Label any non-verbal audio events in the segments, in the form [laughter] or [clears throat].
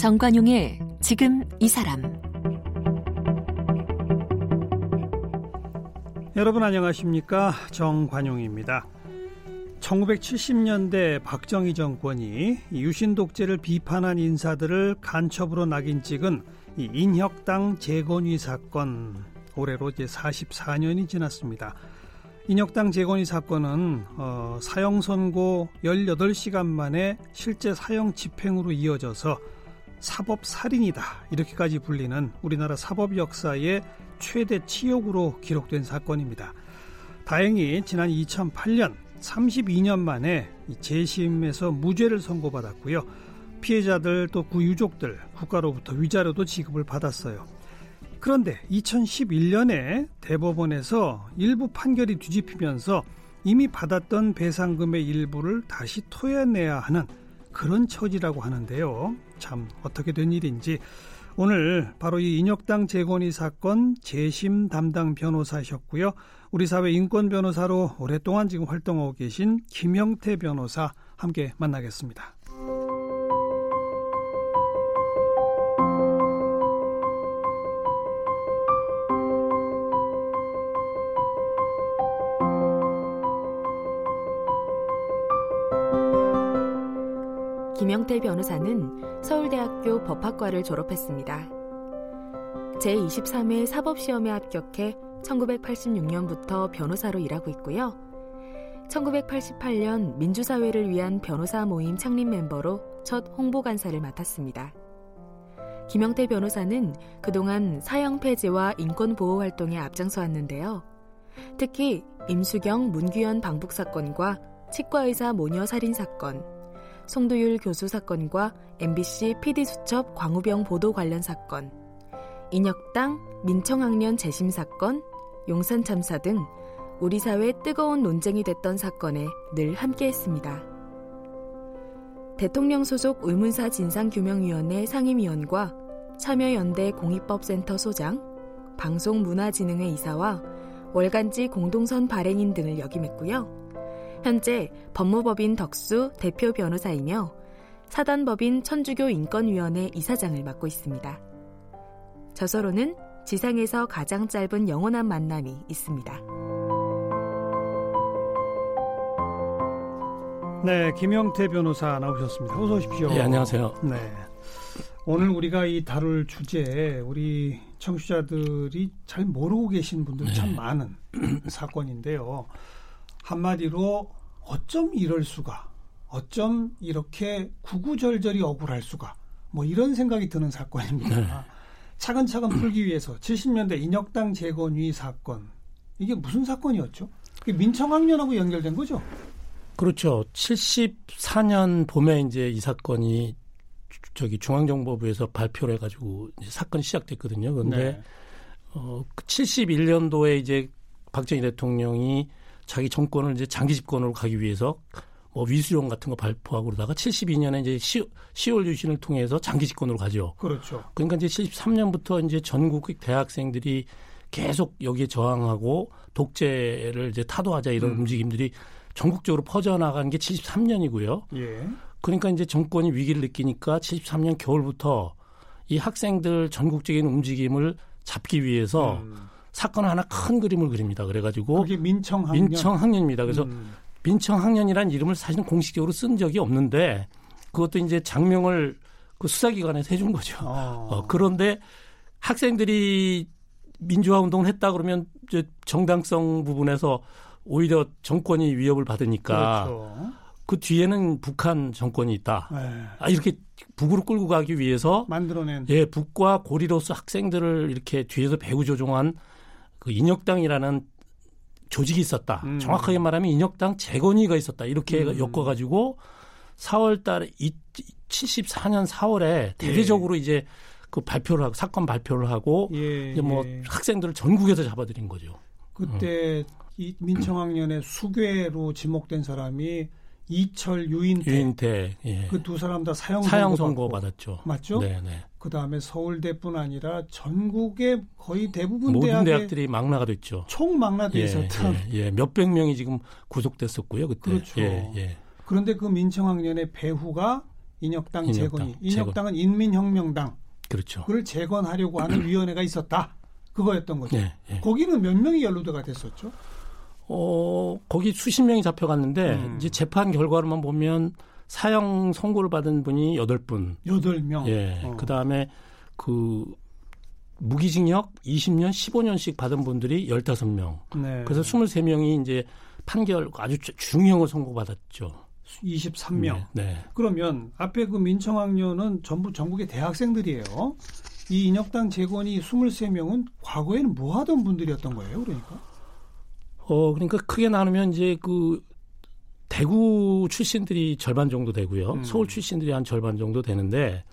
정관용의 지금 이 사람 여러분 안녕하십니까 정관용입니다. 1970년대 박정희 정권이 유신 독재를 비판한 인사들을 간첩으로 낙인 찍은 이 인혁당 재건위 사건 올해로 이제 44년이 지났습니다. 인혁당 재건위 사건은 어, 사형 선고 18시간 만에 실제 사형 집행으로 이어져서 사법 살인이다 이렇게까지 불리는 우리나라 사법 역사의 최대 치욕으로 기록된 사건입니다. 다행히 지난 2008년 32년 만에 재심에서 무죄를 선고받았고요. 피해자들 또그 유족들 국가로부터 위자료도 지급을 받았어요. 그런데 2011년에 대법원에서 일부 판결이 뒤집히면서 이미 받았던 배상금의 일부를 다시 토해내야 하는 그런 처지라고 하는데요. 참 어떻게 된 일인지 오늘 바로 이 인혁당 재건이 사건 재심 담당 변호사셨고요. 우리 사회 인권 변호사로 오랫동안 지금 활동하고 계신 김영태 변호사 함께 만나겠습니다. 김영태 변호사는 서울대학교 법학과를 졸업했습니다. 제23회 사법시험에 합격해 1986년부터 변호사로 일하고 있고요. 1988년 민주사회를 위한 변호사 모임 창립 멤버로 첫 홍보간사를 맡았습니다. 김영태 변호사는 그동안 사형 폐지와 인권 보호 활동에 앞장서 왔는데요. 특히 임수경 문규현 방북 사건과 치과의사 모녀 살인 사건, 송도율 교수 사건과 MBC PD 수첩 광우병 보도 관련 사건, 인혁당 민청학년 재심 사건, 용산 참사 등 우리 사회 뜨거운 논쟁이 됐던 사건에 늘 함께했습니다. 대통령 소속 의문사 진상규명위원회 상임위원과 참여연대 공익법센터 소장, 방송문화진흥회 이사와 월간지 공동선 발행인 등을 역임했고요. 현재 법무법인 덕수 대표 변호사이며 사단법인 천주교 인권위원회 이사장을 맡고 있습니다. 저서로는 지상에서 가장 짧은 영원한 만남이 있습니다. 네, 김영태 변호사 나오셨습니다. 어서 오십시오. 네, 안녕하세요. 네. 오늘 우리가 이 다룰 주제 우리 청취자들이 잘 모르고 계신 분들 네. 참 많은 [clears throat] 사건인데요. 한마디로 어쩜 이럴 수가, 어쩜 이렇게 구구절절이 억울할 수가, 뭐 이런 생각이 드는 사건입니다. 네. 차근차근 풀기 위해서 70년대 인혁당 재건위 사건 이게 무슨 사건이었죠? 민청학년하고 연결된 거죠? 그렇죠. 74년 봄에 이제 이 사건이 저기 중앙정보부에서 발표를 해가지고 사건이 시작됐거든요. 그런데 네. 어, 71년도에 이제 박정희 대통령이 자기 정권을 이제 장기 집권으로 가기 위해서 뭐 위수령 같은 거 발표하고 그러다가 72년에 이제 10월 유신을 통해서 장기 집권으로 가죠. 그렇죠. 그러니까 이제 73년부터 이제 전국 대학생들이 계속 여기에 저항하고 독재를 이제 타도하자 이런 음. 움직임들이 전국적으로 퍼져나간 게 73년이고요. 예. 그러니까 이제 정권이 위기를 느끼니까 73년 겨울부터 이 학생들 전국적인 움직임을 잡기 위해서 음. 사건 하나 큰 그림을 그립니다. 그래가지고 그게 민청학년 민청학년입니다. 그래서 음. 민청학년이라는 이름을 사실은 공식적으로 쓴 적이 없는데 그것도 이제 장명을 그 수사기관에서 해준 거죠. 어. 어, 그런데 학생들이 민주화 운동을 했다 그러면 이제 정당성 부분에서 오히려 정권이 위협을 받으니까 그렇죠. 그 뒤에는 북한 정권이 있다. 네. 아, 이렇게 북으로 끌고 가기 위해서 만들어낸 예, 북과 고리로서 학생들을 이렇게 뒤에서 배후 조종한 그 인혁당이라는 조직이 있었다. 음. 정확하게 말하면 인혁당 재건위가 있었다. 이렇게 음. 엮어가지고 4월 달에 74년 4월에 대대적으로 예. 이제 그 발표를 하고 사건 발표를 하고 예, 이제 뭐 예. 학생들을 전국에서 잡아들인 거죠. 그때 음. 이 민청학년의 수괴로 지목된 사람이 이철 유인태, 유인태 예. 그두 사람 다 사형, 사형 선고 받았죠. 맞죠? 네, 네. 그 다음에 서울대뿐 아니라 전국의 거의 대부분 모든 대학들이 망라가 됐죠. 총 망라돼 예, 있었던 예, 예, 몇백 명이 지금 구속됐었고요 그때. 그렇죠. 예, 예. 그런데 그 민청학년의 배후가 인혁당, 인혁당, 재건이. 인혁당은 인민혁명당. 그렇죠. 그걸 재건하려고 하는 [clears throat] 위원회가 있었다. 그거였던 거죠. 예, 예. 거기는 몇 명이 연루대가 됐었죠? 어, 거기 수십 명이 잡혀갔는데 음. 이제 재판 결과로만 보면 사형 선고를 받은 분이 여덟 분. 여덟 명. 예. 어. 그다음에 그 무기징역 20년, 15년씩 받은 분들이 15명. 네. 그래서 23명이 이제 판결 아주 주- 중형을 선고받았죠. 23명. 네. 네. 그러면 앞에 그 민청학년은 전부 전국의 대학생들이에요. 이 인혁당 재건이 23명은 과거에는 뭐 하던 분들이었던 거예요, 그러니까? 어, 그러니까 크게 나누면 이제 그 대구 출신들이 절반 정도 되고요. 음. 서울 출신들이 한 절반 정도 되는데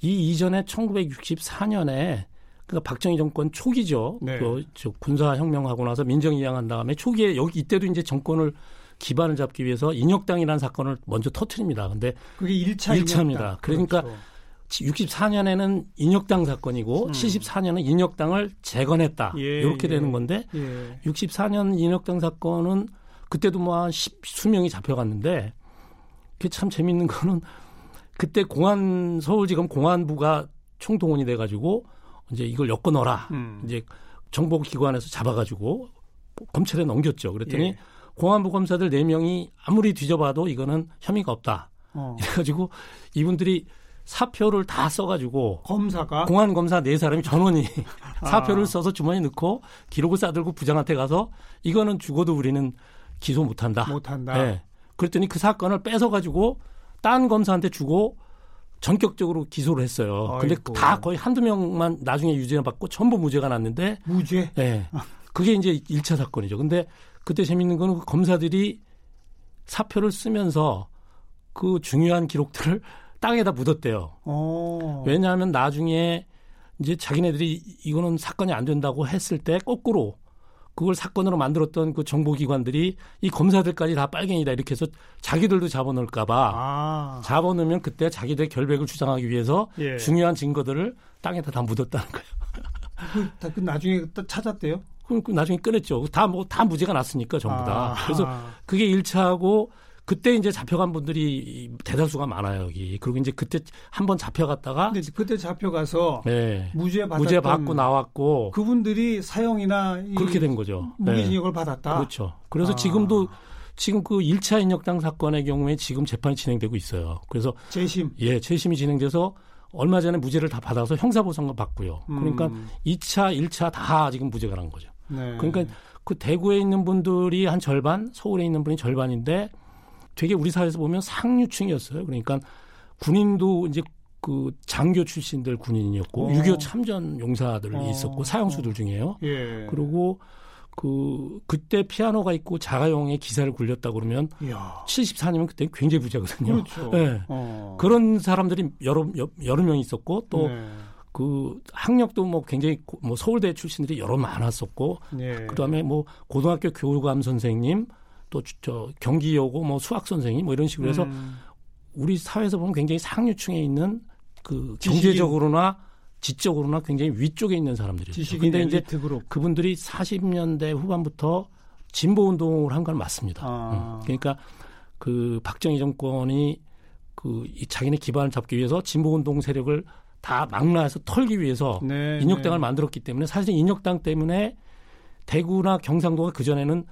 이 이전에 1964년에 그러니까 박정희 정권 초기죠. 네. 그, 저 군사 혁명하고 나서 민정 이양한 다음에 초기에 여기 이때도 이제 정권을 기반을 잡기 위해서 인혁당이라는 사건을 먼저 터트립니다. 근데 그게 1차 일차입니다. 그러니까 64년에는 인혁당 사건이고 음. 74년은 인혁당을 재건했다. 예, 이렇게 예. 되는 건데 예. 64년 인혁당 사건은 그때도 뭐한 수명이 잡혀갔는데 그게 참 재밌는 거는 그때 공안 서울지검 공안부가 총동원이 돼 가지고 이제 이걸 엮어 넣어라. 음. 이제 정보기관에서 잡아 가지고 검찰에 넘겼죠. 그랬더니 예. 공안부 검사들 4명이 아무리 뒤져봐도 이거는 혐의가 없다. 어. [laughs] 그래 가지고 이분들이 사표를 다 써가지고 검사가 공안 검사 네 사람이 전원이 아. [laughs] [laughs] 사표를 써서 주머니 에 넣고 기록을 싸들고 부장한테 가서 이거는 죽어도 우리는 기소 못한다. 못한다. 예. 그랬더니 그 사건을 뺏어 가지고 딴 검사한테 주고 전격적으로 기소를 했어요. 근데. 다 거의 한두 명만 나중에 유죄 받고 전부 무죄가 났는데 무죄. 예. 그게 이제 1차 사건이죠. 근데 그때 재밌는 거는 그 검사들이 사표를 쓰면서 그 중요한 기록들을 땅에다 묻었대요. 어. 왜냐하면 나중에 이제 자기네들이 이거는 사건이 안 된다고 했을 때 거꾸로 그걸 사건으로 만들었던 그 정보기관들이 이 검사들까지 다 빨갱이다 이렇게 해서 자기들도 잡아놓을까봐 아. 잡아놓으면 그때 자기들 결백을 주장하기 위해서 예. 중요한 증거들을 땅에다 다 묻었다는 거예요. 그, 다- 그 나중에 또 찾았대요. 그럼 그 나중에 꺼냈죠. 다뭐 다 무죄가 났으니까 전부 다. 아. 그래서 그게 1차하고 그때 이제 잡혀간 분들이 대다수가 많아요 여기. 그리고 이제 그때 한 번 잡혀갔다가 근데 그때 잡혀가서 네. 무죄 받았던 무죄 받고 나왔고 그분들이 사형이나 이 그렇게 된 거죠. 네. 무기징역을 받았다. 그렇죠. 그래서 아. 지금도 지금 그 1차 인혁당 사건의 경우에 지금 재판이 진행되고 있어요. 그래서 재심. 예, 재심이 진행돼서 얼마 전에 무죄를 다 받아서 형사보상을 받고요. 그러니까 음. 2차, 1차 다 지금 무죄가 난 거죠. 네. 그러니까 그 대구에 있는 분들이 한 절반, 서울에 있는 분이 절반인데 되게 우리 사회에서 보면 상류층이었어요. 그러니까 군인도 이제 그 장교 출신들 군인이었고 어. 6.25 참전 용사들 어. 있었고 사형수들 중에요. 예. 그리고 그 그때 피아노가 있고 자가용의 기사를 굴렸다 그러면 이야. 74년이면 그때 굉장히 부자거든요. 그렇죠. 네. 어. 그런 사람들이 여러 여- 여러 명 있었고 또 네. 그 학력도 뭐 굉장히 고- 뭐 서울대 출신들이 여러 많았었고 예. 그다음에 뭐 고등학교 교감 선생님 또 저 경기여고 뭐 수학 선생님 뭐 이런 식으로 해서 음. 우리 사회에서 보면 굉장히 상류층에 있는 그 지식인. 경제적으로나 지적으로나 굉장히 위쪽에 있는 사람들이죠. 근데 이제 그룹. 그분들이 40년대 후반부터 진보 운동을 한 건 맞습니다. 아. 음. 그러니까 그 박정희 정권이 그 이 자기네 기반을 잡기 위해서 진보 운동 세력을 다 망라해서 털기 위해서 네, 인혁당을 네. 만들었기 때문에 사실 인혁당 때문에 대구나 경상도가 그 전에는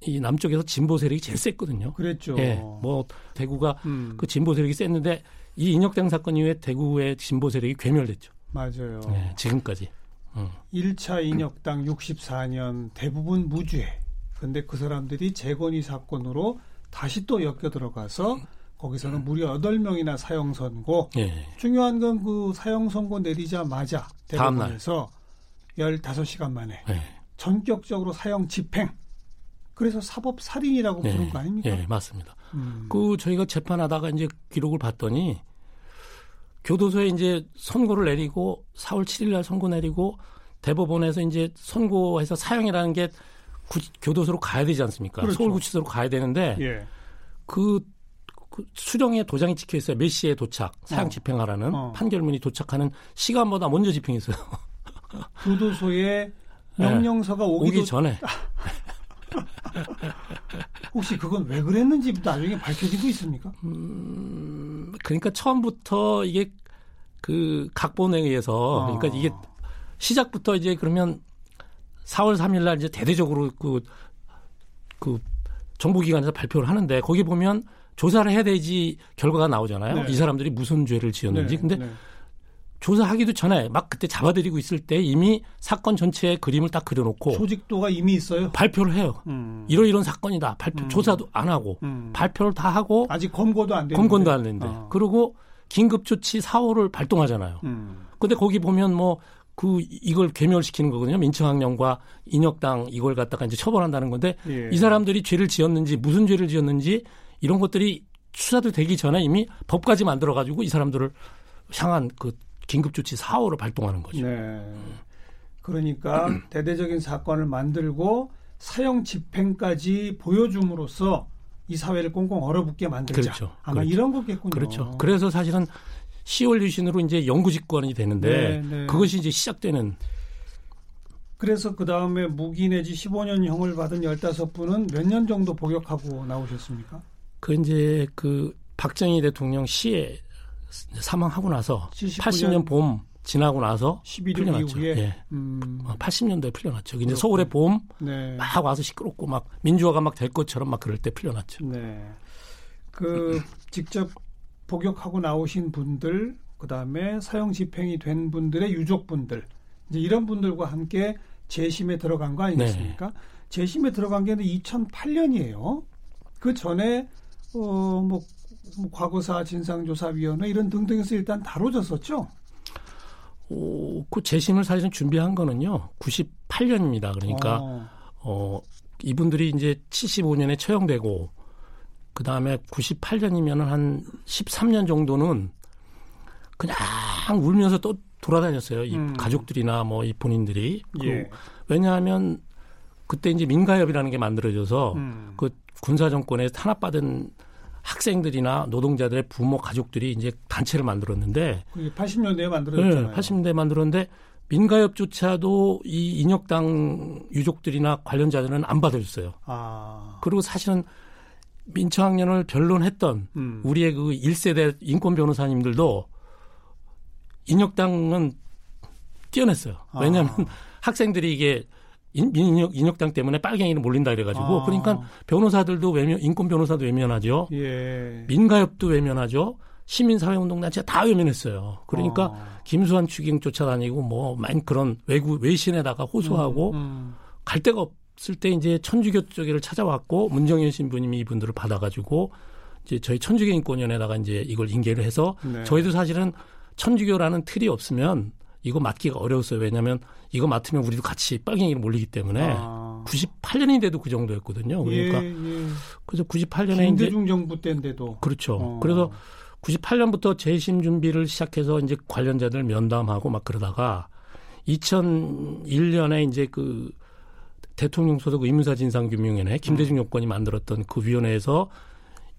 이 남쪽에서 진보 세력이 제일 셌거든요. 그랬죠. 예, 뭐 대구가 음, 그 진보 세력이 셌는데 이 인혁당 사건 이후에 대구의 진보 세력이 괴멸됐죠. 맞아요. 예, 지금까지. 음. 1차 인혁당 64년 대부분 무죄. 근데 그 사람들이 재건이 사건으로 다시 또 엮여 들어가서 거기서는 무려 8명이나 사형 선고. 예. 중요한 건 그 사형 선고 내리자마자. 대법원에서 15시간 만에 예. 전격적으로 사형 집행. 그래서 사법 살인이라고 예, 부른 거 아닙니까? 예, 맞습니다. 음. 그 저희가 재판하다가 이제 기록을 봤더니 교도소에 이제 선고를 내리고 4월 7일 날 선고 내리고 대법원에서 이제 선고해서 사형이라는 게 구- 교도소로 가야 되지 않습니까? 그렇죠. 서울구치소로 가야 되는데 예. 그, 그 수령에 도장이 찍혀 있어요. 몇 시에 도착, 사형 어. 집행하라는 어. 판결문이 도착하는 시간보다 먼저 집행했어요. [laughs] 교도소에 명령서가 오기도 오기 전에 [laughs] 혹시 그건 왜 그랬는지 나중에 밝혀진 거 있습니까? 음, 그러니까 처음부터 이게 그 각본에 의해서 아. 그러니까 이게 시작부터 이제 그러면 4월 3일 날 이제 대대적으로 그, 그 정보기관에서 발표를 하는데 거기 보면 조사를 해야 되지 결과가 나오잖아요. 네. 이 사람들이 무슨 죄를 지었는지. 네, 근데 네. 조사하기도 전에 막 그때 잡아들이고 있을 때 이미 사건 전체의 그림을 딱 그려놓고 조직도가 이미 있어요. 발표를 해요. 음. 이런 이런 사건이다. 발표 음. 조사도 안 하고 음. 발표를 다 하고 아직 검거도 안 됐는데. 검건도 안 했는데 아. 그리고 긴급 조치 4호를 발동하잖아요. 음. 근데 거기 보면 뭐 그 이걸 괴멸시키는 거거든요. 민청학령과 인혁당 이걸 갖다가 이제 처벌한다는 건데 예. 이 사람들이 죄를 지었는지 무슨 죄를 지었는지 이런 것들이 수사도 되기 전에 이미 법까지 만들어 가지고 이 사람들을 향한 그 긴급 조치 4호를 발동하는 거죠. 네. 그러니까 [clears throat] 대대적인 사건을 만들고 사형 집행까지 보여줌으로써 이 사회를 꽁꽁 얼어붙게 만들자. 그렇죠. 아마 그렇죠. 이런 거겠군요. 그렇죠. 그래서 사실은 10월 유신으로 이제 영구집권이 되는데 네, 네. 그것이 이제 시작되는 그래서 그 다음에 무기 내지 15년형을 받은 15분은 몇 년 정도 복역하고 나오셨습니까? 그 이제 그 박정희 대통령 시에 사망하고 나서 79년 80년 봄 지나고 나서 11일 풀려났죠. 이후에 예. 음, 어, 80년대에 풀려났죠. 이제 그렇군요. 서울의 봄 네. 막 와서 시끄럽고 막 민주화가 막 될 것처럼 막 그럴 때 풀려났죠. 네. 그 직접 복역하고 나오신 분들, 그 다음에 사형 집행이 된 분들의 유족분들, 이제 이런 분들과 함께 재심에 들어간 거 아니겠습니까? 네. 재심에 들어간 게 2008년이에요. 그 전에 어, 뭐, 뭐 과거사 진상조사위원회 이런 등등에서 일단 다뤄졌었죠. 오, 그 재심을 사실은 준비한 거는요. 98년입니다. 그러니까 어, 어, 이분들이 이제 75년에 처형되고 그 다음에 98년이면 한 13년 정도는 그냥 울면서 또 돌아다녔어요. 이 음. 가족들이나 뭐 이 본인들이. 그 예. 왜냐하면 그때 이제 민가협이라는 게 만들어져서 음. 그 군사 정권에 탄압받은 학생들이나 노동자들의 부모 가족들이 이제 단체를 만들었는데 그게 80년대에 만들어졌잖아요. 네, 80년대 만들었는데 민가협조차도 이 인혁당 유족들이나 관련자들은 안 받아줬어요. 아, 그리고 사실은 민청학년을 변론했던 음. 우리의 그 1세대 인권 변호사님들도 인혁당은 뛰어냈어요. 왜냐하면 아. [laughs] 학생들이 이게 인, 인혁, 인혁당 때문에 빨갱이를 몰린다 그래가지고 아. 그러니까 변호사들도 외면, 인권 변호사도 외면하죠. 예. 민가협도 외면하죠. 시민사회운동단체가 다 외면했어요. 그러니까 아. 김수환 추경 쫓아다니고 뭐 많이 그런 외국 외신에다가 호소하고 음, 갈 데가 없을 때 이제 천주교 쪽에를 찾아왔고 문정현 신부님이 이분들을 받아가지고 이제 저희 천주교 인권위원회에다가 이제 이걸 인계를 해서 음. 네. 저희도 사실은 천주교라는 틀이 없으면 이거 맡기가 어려웠어요. 왜냐하면 이거 맡으면 우리도 같이 빨갱이를 몰리기 때문에 아. 98년인데도 그 정도였거든요. 그러니까 예, 예. 그래서 98년에 이제 김대중 정부 때인데도 그렇죠. 어. 그래서 98년부터 재심 준비를 시작해서 이제 관련자들 면담하고 막 그러다가 2001년에 이제 그 대통령 소속 의무사 진상규명위원회 김대중 음. 여권이 만들었던 그 위원회에서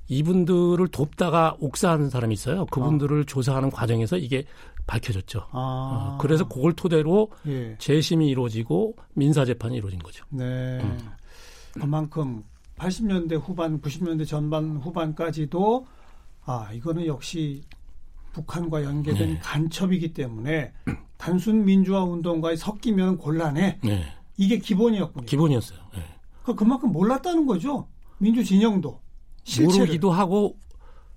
이분들을 돕다가 옥사하는 사람이 있어요. 그분들을 조사하는 과정에서 이게 밝혀졌죠. 아, 어, 그래서 그걸 토대로 예. 재심이 이루어지고 민사 재판이 이루어진 거죠. 네. 음. 그만큼 80년대 후반, 90년대 전반 후반까지도 아 이거는 역시 북한과 연계된 네. 간첩이기 때문에 단순 민주화 운동과에 섞이면 곤란해. 네. 이게 기본이었군요. 기본이었어요. 네. 그 그만큼 몰랐다는 거죠. 민주 진영도 실체를. 모르기도 하고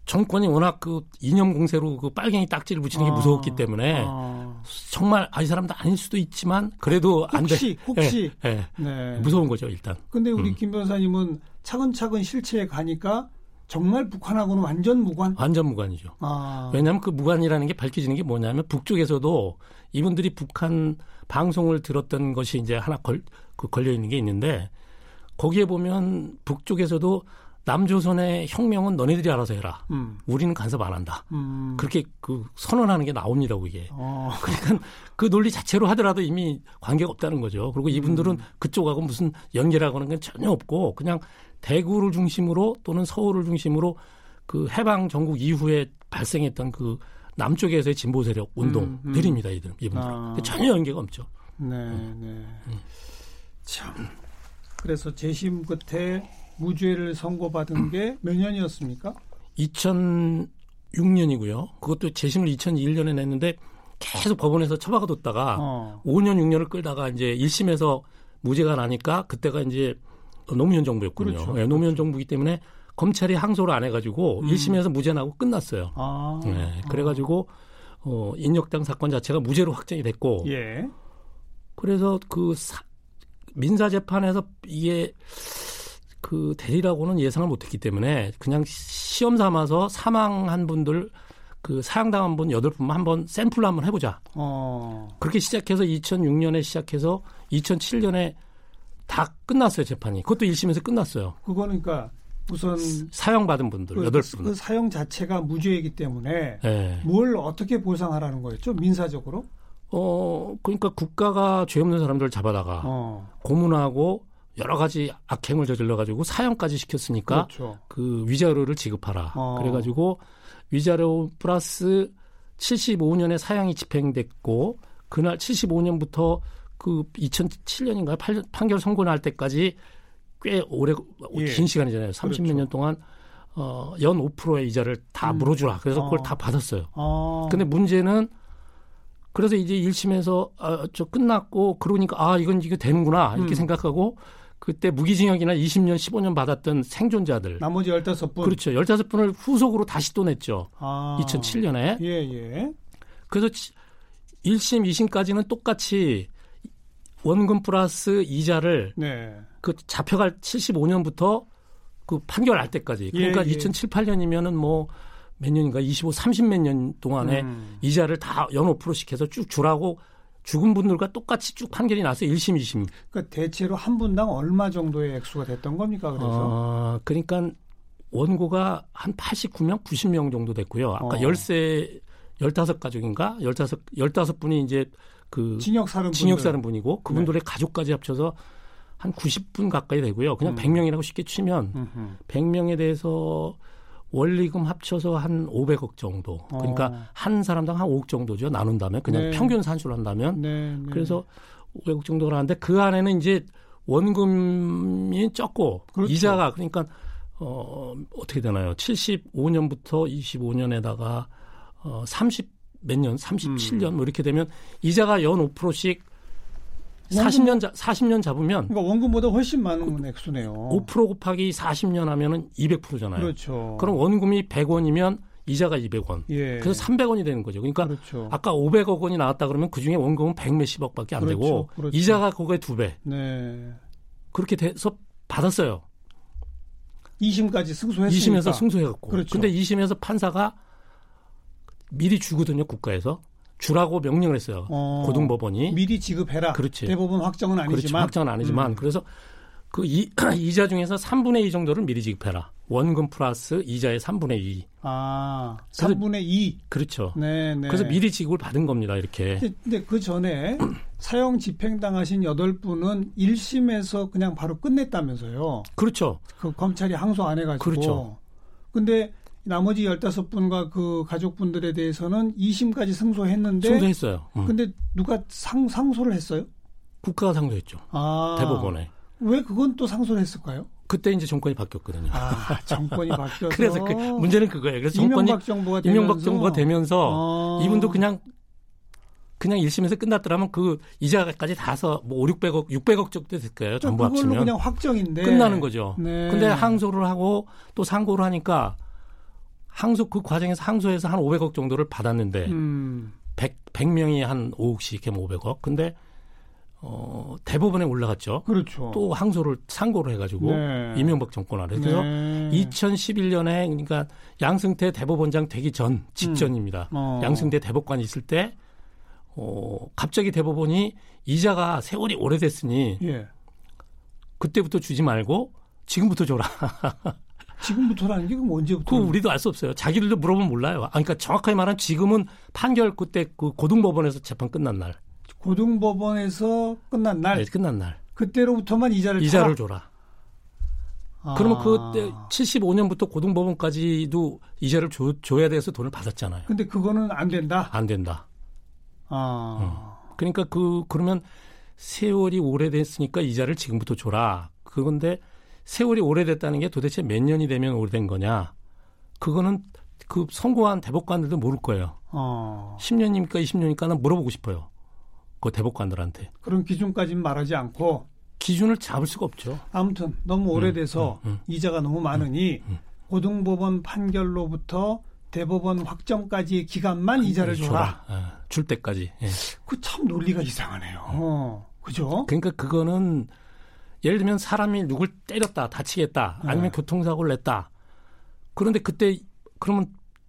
정권이 워낙 그 이념 공세로 그 빨갱이 딱지를 붙이는 게 아, 무서웠기 때문에 아, 정말 아이 사람도 아닐 수도 있지만 그래도 안 돼. 혹시 혹시 예, 예. 네. 무서운 거죠 일단. 근데 우리 음. 김 변호사님은 차근차근 실체에 가니까 정말 북한하고는 완전 무관. 완전 무관이죠. 아, 왜냐하면 그 무관이라는 게 밝혀지는 게 뭐냐면 북쪽에서도 이분들이 북한 방송을 들었던 것이 이제 하나 걸, 그 걸려 있는 게 있는데 거기에 보면 북쪽에서도 남조선의 혁명은 너네들이 알아서 해라. 음, 우리는 간섭 안 한다. 음, 그렇게 그 선언하는 게 나옵니다, 그게. 어, [laughs] 그러니까 그 논리 자체로 하더라도 이미 관계가 없다는 거죠. 그리고 이분들은 그쪽하고 무슨 연계라고는 건 전혀 없고 그냥 대구를 중심으로 또는 서울을 중심으로 그 해방 전국 이후에 발생했던 그 남쪽에서의 진보 세력 운동들입니다, 이들 이분들. 아. 전혀 연계가 없죠. 네, 네. 참. 그래서 재심 끝에 무죄를 선고받은 게 몇 년이었습니까? 2006년이고요. 그것도 재심을 2001년에 냈는데 계속 법원에서 처박아 뒀다가 어. 5년 6년을 끌다가 이제 1심에서 무죄가 나니까 그때가 이제 노무현 정부였군요. 그렇죠. 네, 노무현 정부이기 때문에 검찰이 항소를 안 해가지고 음. 1심에서 무죄 나고 끝났어요. 아. 네, 그래가지고 어, 인혁당 사건 자체가 무죄로 확정이 됐고, 예. 그래서 그 사, 민사 재판에서 이게 그 대리라고는 예상을 못했기 때문에 그냥 시험 삼아서 사망한 분들 그 사형당한 분 여덟 분만 한번 샘플로 한번 해보자. 어. 그렇게 시작해서 2006년에 시작해서 2007년에 다 끝났어요 재판이. 그것도 1심에서 끝났어요. 그거는 그러니까 우선 사형 받은 분들 그, 여덟 분. 그 사형 자체가 무죄이기 때문에 네. 뭘 어떻게 보상하라는 거였죠 민사적으로? 어 그러니까 국가가 죄 없는 사람들을 잡아다가 어. 고문하고 여러 가지 악행을 저질러 가지고 사형까지 시켰으니까 그렇죠. 그 위자료를 지급하라. 어. 그래 가지고 위자료 플러스 75년에 사형이 집행됐고 그날 75년부터 그 2007년인가요? 판결 선고 날 때까지 꽤 오래 예. 긴 시간이잖아요. 30몇년 그렇죠. 동안 어, 연 5%의 이자를 다 음. 물어주라. 그래서 그걸 어. 다 받았어요. 어. 근데 문제는 그래서 이제 1심에서 아, 저 끝났고 그러니까 아 이건 이거 되는구나 이렇게 음. 생각하고 그때 무기징역이나 20년 15년 받았던 생존자들 나머지 15분 그렇죠. 15분을 후속으로 다시 또 냈죠. 아. 2007년에. 예, 예. 그래서 1심, 2심까지는 똑같이 원금 플러스 이자를 네. 그 잡혀갈 75년부터 그 판결 날 때까지 그러니까 예, 예. 2007, 8년이면은 뭐 몇 년인가 25, 30 몇 년 동안에 음. 이자를 다연 5%씩 해서 쭉 주라고 죽은 분들과 똑같이 쭉 판결이 나서 1심, 2심. 그러니까 대체로 한 분당 얼마 정도의 액수가 됐던 겁니까? 그래서 어, 그러니까 원고가 한 89명, 90명 정도 됐고요. 아까 어. 10세 15가족인가? 15 15분이 이제 그 징역 사는 징역 사는 분이고 그분들의 네. 가족까지 합쳐서 한 90분 가까이 되고요. 그냥 음. 100명이라고 쉽게 치면 음흠. 100명에 대해서 원리금 합쳐서 한 500억 정도. 그러니까 어. 한 사람당 한 5억 정도죠. 나눈다면 그냥 네. 평균 산수를 한다면. 네, 네. 그래서 500억 정도가 나는데 그 안에는 이제 원금이 적고 그렇죠. 이자가 그러니까 어 어떻게 되나요? 75년부터 25년에다가 어30 몇 년, 37년 음. 뭐 이렇게 되면 이자가 연 5%씩 40년 자, 40년 잡으면 그러니까 원금보다 훨씬 많은 그, 액수네요. 5% 곱하기 40년 하면은 200%잖아요. 그렇죠. 그럼 원금이 100원이면 이자가 200원. 예. 그래서 300원이 되는 거죠. 그러니까 그렇죠. 아까 500억 원이 나왔다 그러면 그중에 원금은 100 몇십억밖에 안 그렇죠. 되고 그렇죠. 이자가 그거의 두 배. 네. 그렇게 돼서 받았어요. 2심까지 승소했으니까. 2심에서 승소해 갖고. 그렇죠. 근데 2심에서 판사가 미리 주거든요 국가에서. 주라고 명령을 했어요. 어, 고등법원이 미리 지급해라. 그렇지. 대법원 확정은 아니지만 그렇지. 확정은 아니지만 음. 그래서 그 이, [clears throat] 이자 중에서 3분의 2 정도를 미리 지급해라. 원금 플러스 이자의 3분의 2. 아, 3분의 2. 그렇죠. 네, 네. 그래서 미리 지급을 받은 겁니다. 이렇게. 근데, 근데 그 전에 [clears throat] 사형 집행당하신 8분은 1심에서 그냥 바로 끝냈다면서요. 그렇죠. 그 검찰이 항소 안 해가지고. 그렇죠. 근데 나머지 15분과 그 가족분들에 대해서는 2심까지 승소했는데 승소했어요. 음. 근데 누가 상, 상소를 했어요? 국가가 상소했죠. 아, 대법원에. 왜 그건 또 상소를 했을까요? 그때 이제 정권이 바뀌었거든요. 아, 정권이 [laughs] 바뀌어서. 그래서 그 문제는 그거예요. 그래서 정권이 이명박 정부가 되면서, 이명박 정부가 되면서 아. 이분도 그냥 그냥 1심에서 끝났더라면 그 이자까지 다서 뭐 5, 600억, 600억 정도 됐을 거예요. 전부 합치면. 그냥 확정인데. 끝나는 거죠. 네. 근데 항소를 하고 또 상고를 하니까 항소 그 과정에서 항소해서 한 500억 정도를 받았는데 음. 100, 100명이 한 5억씩 하면 500억. 근데 어, 대법원에 올라갔죠. 그렇죠. 또 항소를 상고를 해가지고 네. 이명박 정권 아래. 그래서 네. 2011년에 그러니까 양승태 대법원장 되기 전 직전입니다. 음. 어. 양승태 대법관이 있을 때 어, 갑자기 대법원이 이자가 세월이 오래됐으니 예. 그때부터 주지 말고 지금부터 줘라. [laughs] 지금부터라는 게 그럼 언제부터? 그 우리도 알 수 없어요. 자기들도 물어보면 몰라요. 아, 그러니까 정확하게 말하면 지금은 판결 그때 그 고등법원에서 재판 끝난 날. 고등법원에서 끝난 날. 네, 끝난 날. 그때로부터만 이자를 이자를 줘라. 아. 그러면 그때 75년부터 고등법원까지도 이자를 줘, 줘야 돼서 돈을 받았잖아요. 근데 그거는 안 된다. 안 된다. 아. 음. 그러니까 그 그러면 세월이 오래됐으니까 이자를 지금부터 줘라. 그건데 세월이 오래됐다는 게 도대체 몇 년이 되면 오래된 거냐? 그거는 그 선고한 대법관들도 모를 거예요. 어. 10년입니까 20년입니까는 물어보고 싶어요. 그 대법관들한테. 그런 기준까지는 말하지 않고 기준을 잡을 수가 없죠. 아무튼 너무 음, 오래돼서 음, 음, 음. 이자가 너무 많으니 음, 음. 고등법원 판결로부터 대법원 확정까지의 기간만 이자를 줘라. 예, 줄 때까지. 예. 그참 논리가 이상하네요. 어, 그죠? 그러니까 그거는 예를 들면 사람이 누굴 때렸다, 다치겠다, 아니면 네. 교통사고를 냈다. 그런데 그때 그러면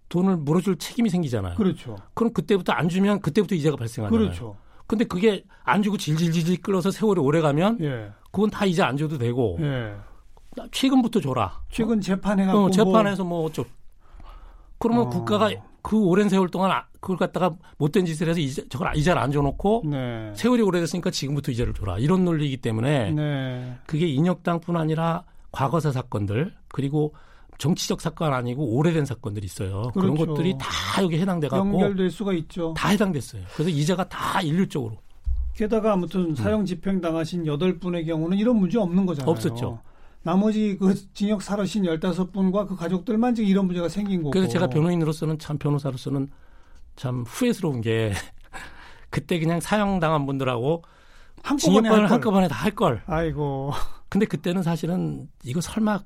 돈을 물어줄 책임이 생기잖아요. 그렇죠. 그럼 그때부터 안 주면 그때부터 이자가 발생하잖아요. 그렇죠. 근데 그게 안 주고 질질질질 끌어서 세월이 오래 가면 예. 그건 다 이자 안 줘도 되고 예. 최근부터 줘라. 최근 재판해 갖고 어, 재판에서 뭐, 뭐 어쩌 그러면 어. 국가가 그 오랜 세월 동안 아, 그걸 갖다가 못된 짓을 해서 이자, 저걸 이자를 안 줘놓고 네. 세월이 오래됐으니까 지금부터 이자를 줘라 이런 논리이기 때문에 네. 그게 인혁당뿐 아니라 과거사 사건들 그리고 정치적 사건 아니고 오래된 사건들이 있어요. 그렇죠. 그런 것들이 다 여기 해당돼 갖고 연결될 수가 있죠. 다 해당됐어요. 그래서 이자가 다 일률적으로. 게다가 아무튼 음. 사형 집행 당하신 여덟 분의 경우는 이런 문제 없는 거잖아요. 없었죠. 나머지 그 징역 살아신 열다섯 분과 그 가족들만 지금 이런 문제가 생긴 거고. 그래서 제가 변호인으로서는 참 변호사로서는 참 후회스러운 게 [laughs] 그때 그냥 사형 당한 분들하고 한꺼번에 징역을 한꺼번에 다 할 걸. 아이고. 근데 그때는 사실은 이거 설마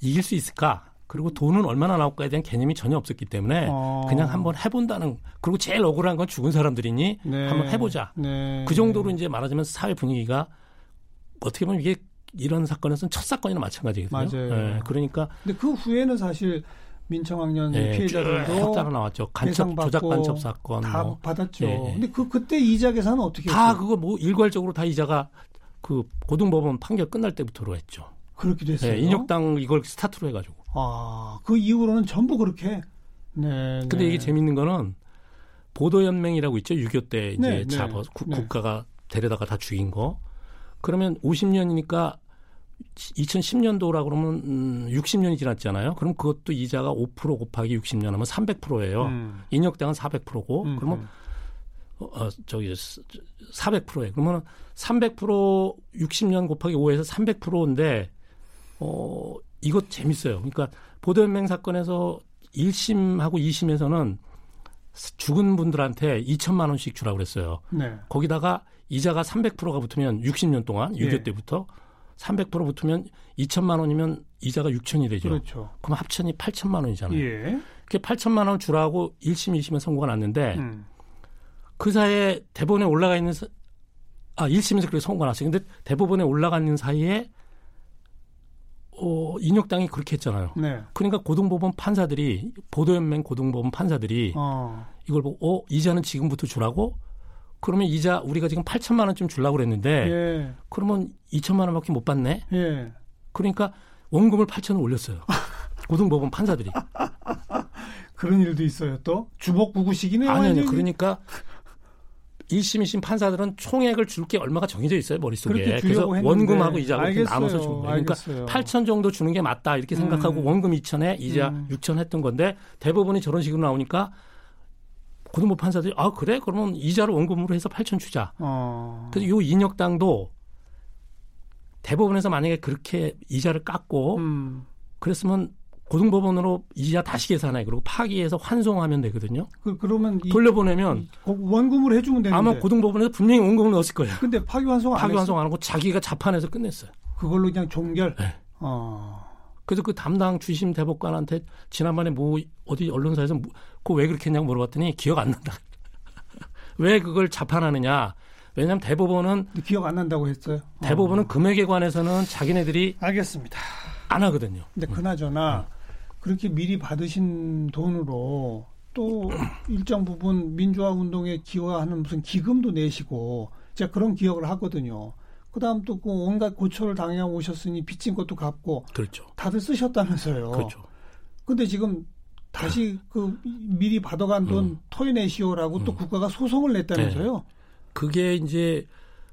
이길 수 있을까? 그리고 돈은 얼마나 나올까에 대한 개념이 전혀 없었기 때문에 어. 그냥 한번 해본다는 그리고 제일 억울한 건 죽은 사람들이니 네. 한번 해보자. 네. 그 정도로 이제 말하자면 사회 분위기가 어떻게 보면 이게 이런 사건에서는 첫 사건이나 마찬가지거든요. 맞아요. 네, 그러니까 근데 그 후에는 사실 민청학년 네, 피해자들도 따라 나왔죠. 간첩 조작 간첩 사건 다 뭐. 받았죠. 네. 근데 그 그때 이자 계산은 어떻게 다 했어요? 그거 뭐 일괄적으로 다 이자가 그 고등법원 판결 끝날 때부터로 했죠. 그렇게 됐어요. 네, 인혁당 이걸 스타트로 해가지고. 아, 그 이후로는 전부 그렇게. 네. 근데 네. 이게 재밌는 거는 보도연맹이라고 있죠. 6.25 때 이제 네, 잡아 네, 네. 국가가 데려다가 다 죽인 거. 그러면 50년이니까 2010년도라 그러면 음, 60년이 지났잖아요. 그럼 그것도 이자가 5% 곱하기 60년 하면 300%예요. 음. 인혁당은 400%고 음, 그러면 음. 어, 저기 400%에 그러면 300% 60년 곱하기 5에서 300%인데 어, 이거 재밌어요. 그러니까 보도연맹 사건에서 1심하고 2심에서는 죽은 분들한테 2천만 원씩 주라고 그랬어요. 네. 거기다가 이자가 300%가 붙으면 60년 동안 6.25 예. 때부터 300% 붙으면 2천만 원이면 이자가 6천이 되죠. 그렇죠. 그럼 합천이 8천만 원이잖아요. 예. 그게 8천만 원 주라고 1심, 2심에 선고가 났는데 음. 그 사이에 대본에 올라가 있는 아 1심에서 그렇게 선고가 났어요. 근데 대법원에 올라가 있는 사이에 어, 인혁당이 그렇게 했잖아요. 네. 그러니까 고등법원 판사들이 보도연맹 고등법원 판사들이 어. 이걸 보고 어 이자는 지금부터 주라고 그러면 이자 우리가 지금 8천만 원쯤 주려고 그랬는데 예. 그러면 2천만 원밖에 못 받네. 예. 그러니까 원금을 8천 원 올렸어요. [laughs] 고등법원 판사들이. 그런 일도 있어요. 또 주복 구구식이네요. 아니 아니 그러니까 1심, 2심 판사들은 총액을 줄 게 얼마가 정해져 있어요, 머릿속에. 그래서 원금하고 이자가 이렇게 나눠서 주는 거예요. 그러니까 알겠어요. 8천 정도 주는 게 맞다 이렇게 생각하고 음. 원금 2천에 이자 음. 6천 했던 건데 대법원이 저런 식으로 나오니까 고등법 판사들이 아 그래 그러면 이자를 원금으로 해서 8천 주자. 어. 그래서 요 인혁당도 대법원에서 만약에 그렇게 이자를 깎고 음. 그랬으면 고등법원으로 이자 다시 계산해 그리고 파기해서 환송하면 되거든요. 그, 그러면 돌려보내면 원금을 해주면 되는데 아마 고등법원에서 분명히 원금을 넣었을 거예요. 근데 파기 환송 파기 환송 안 하고 자기가 자판해서 끝냈어요. 그걸로 그냥 종결. 네. 어. 그래서 그 담당 주심 대법관한테 지난번에 뭐 어디 언론사에서 뭐, 그왜 그렇게 했냐고 물어봤더니 기억 안 난다. [laughs] 왜 그걸 자판하느냐? 왜냐하면 대법원은 기억 안 난다고 했어요. 대법원은 어. 금액에 관해서는 자기네들이 알겠습니다. 안 하거든요. 근데 그나저나 음. 그렇게 미리 받으신 돈으로 또 일정 부분 민주화 운동에 기여하는 무슨 기금도 내시고 제가 그런 기억을 하거든요. 그다음 또 그 온갖 고초를 당해 오셨으니 빚진 것도 갚고 그렇죠. 다들 쓰셨다면서요. 그렇죠. 근데 지금 다시 그 미리 받아간 돈 음. 토해내시오라고 음. 또 국가가 소송을 냈다면서요. 네. 그게 이제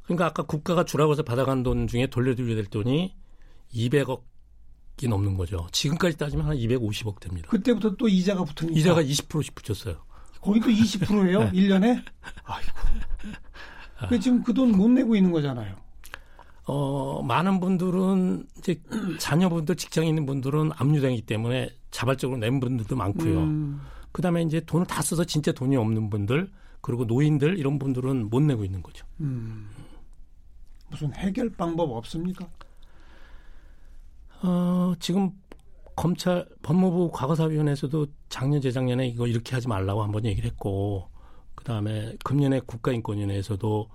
그러니까 아까 국가가 주라고 해서 받아간 돈 중에 돌려드려야 될 돈이 200억 이 넘는 거죠. 지금까지 따지면 한 250억 됩니다. 그때부터 또 이자가 붙으니까. 이자가 20%씩 붙였어요. 거기도 20%예요? [laughs] 네. 1년에? 아이고. 그 지금 그 돈 못 내고 있는 거잖아요. 어, 많은 분들은 이제 자녀분들 직장에 있는 분들은 압류되기 때문에 자발적으로 낸 분들도 많고요. 음. 그다음에 이제 돈을 다 써서 진짜 돈이 없는 분들 그리고 노인들 이런 분들은 못 내고 있는 거죠. 음. 무슨 해결 방법 없습니까? 어, 지금 검찰 법무부 과거사위원회에서도 작년 재작년에 이거 이렇게 하지 말라고 한번 얘기를 했고 그다음에 금년에 국가인권위원회에서도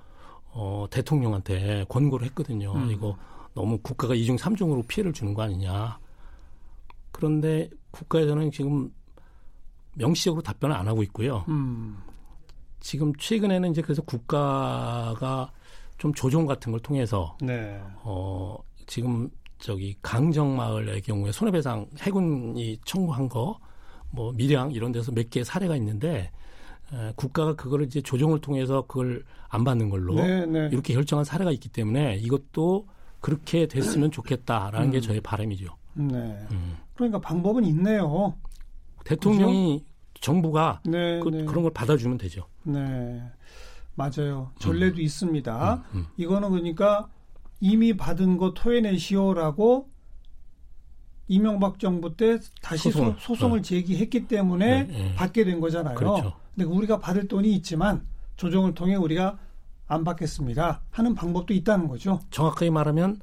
어, 대통령한테 권고를 했거든요. 음. 이거 너무 국가가 이중 삼중으로 피해를 주는 거 아니냐. 그런데 국가에서는 지금 명시적으로 답변을 안 하고 있고요. 음. 지금 최근에는 이제 그래서 국가가 좀 조정 같은 걸 통해서 네. 어 지금 저기 강정마을의 경우에 손해배상 해군이 청구한 거 뭐 밀양 이런 데서 몇 개의 사례가 있는데 에, 국가가 그거를 이제 조정을 통해서 그걸 안 받는 걸로 네, 네. 이렇게 결정한 사례가 있기 때문에 이것도 그렇게 됐으면 좋겠다라는 음. 게 저의 바람이죠. 네. 음. 그러니까 방법은 있네요. 대통령이 그죠? 정부가 네, 그, 네. 런걸 받아주면 되죠. 네. 맞아요. 전례도 음. 있습니다. 음, 음. 이거는 그러니까 이미 받은 거 토해내시오라고 이명박 정부 때 다시 소송을, 소, 송을 네. 제기했기 때문에 네, 네. 받게 된 거잖아요. 그렇죠. 근데 우리가 받을 돈이 있지만 조정을 통해 우리가 안 받겠습니다 하는 방법도 있다는 거죠. 정확하게 말하면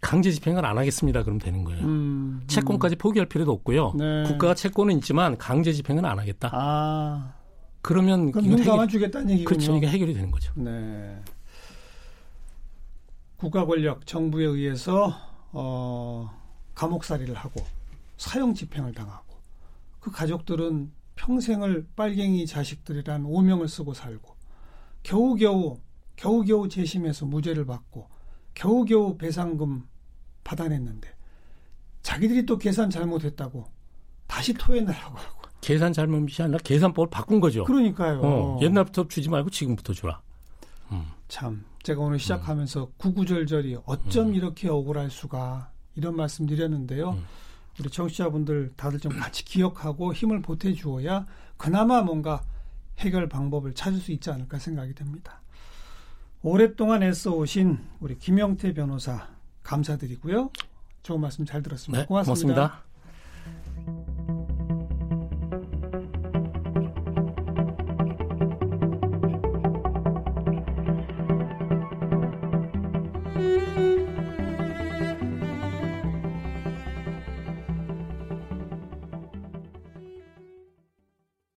강제 집행을 안 하겠습니다. 그럼 되는 거예요. 음, 채권까지 음. 포기할 필요도 없고요. 네. 국가가 채권은 있지만 강제 집행은 안 하겠다. 아. 그러면 그럼 눈 감아주겠다는 얘기군요. 그렇죠. 이게 해결이 되는 거죠. 네. 국가 권력, 정부에 의해서 어, 감옥살이를 하고 사형 집행을 당하고 그 가족들은 평생을 빨갱이 자식들이란 오명을 쓰고 살고 겨우겨우 겨우겨우 재심해서 무죄를 받고 겨우겨우 배상금 받아냈는데 자기들이 또 계산 잘못했다고 다시 토해내라고 하고 계산 잘못이 아니라 계산법을 바꾼 거죠. 그러니까요. 어, 옛날부터 주지 말고 지금부터 주라. 음. 참 제가 오늘 시작하면서 음. 구구절절이 어쩜 음. 이렇게 억울할 수가 이런 말씀 드렸는데요. 음. 우리 청취자분들 다들 좀 같이 기억하고 힘을 보태주어야 그나마 뭔가 해결 방법을 찾을 수 있지 않을까 생각이 됩니다. 오랫동안 애써 오신 우리 김영태 변호사 감사드리고요. 좋은 말씀 잘 들었습니다. 네, 고맙습니다. 고맙습니다.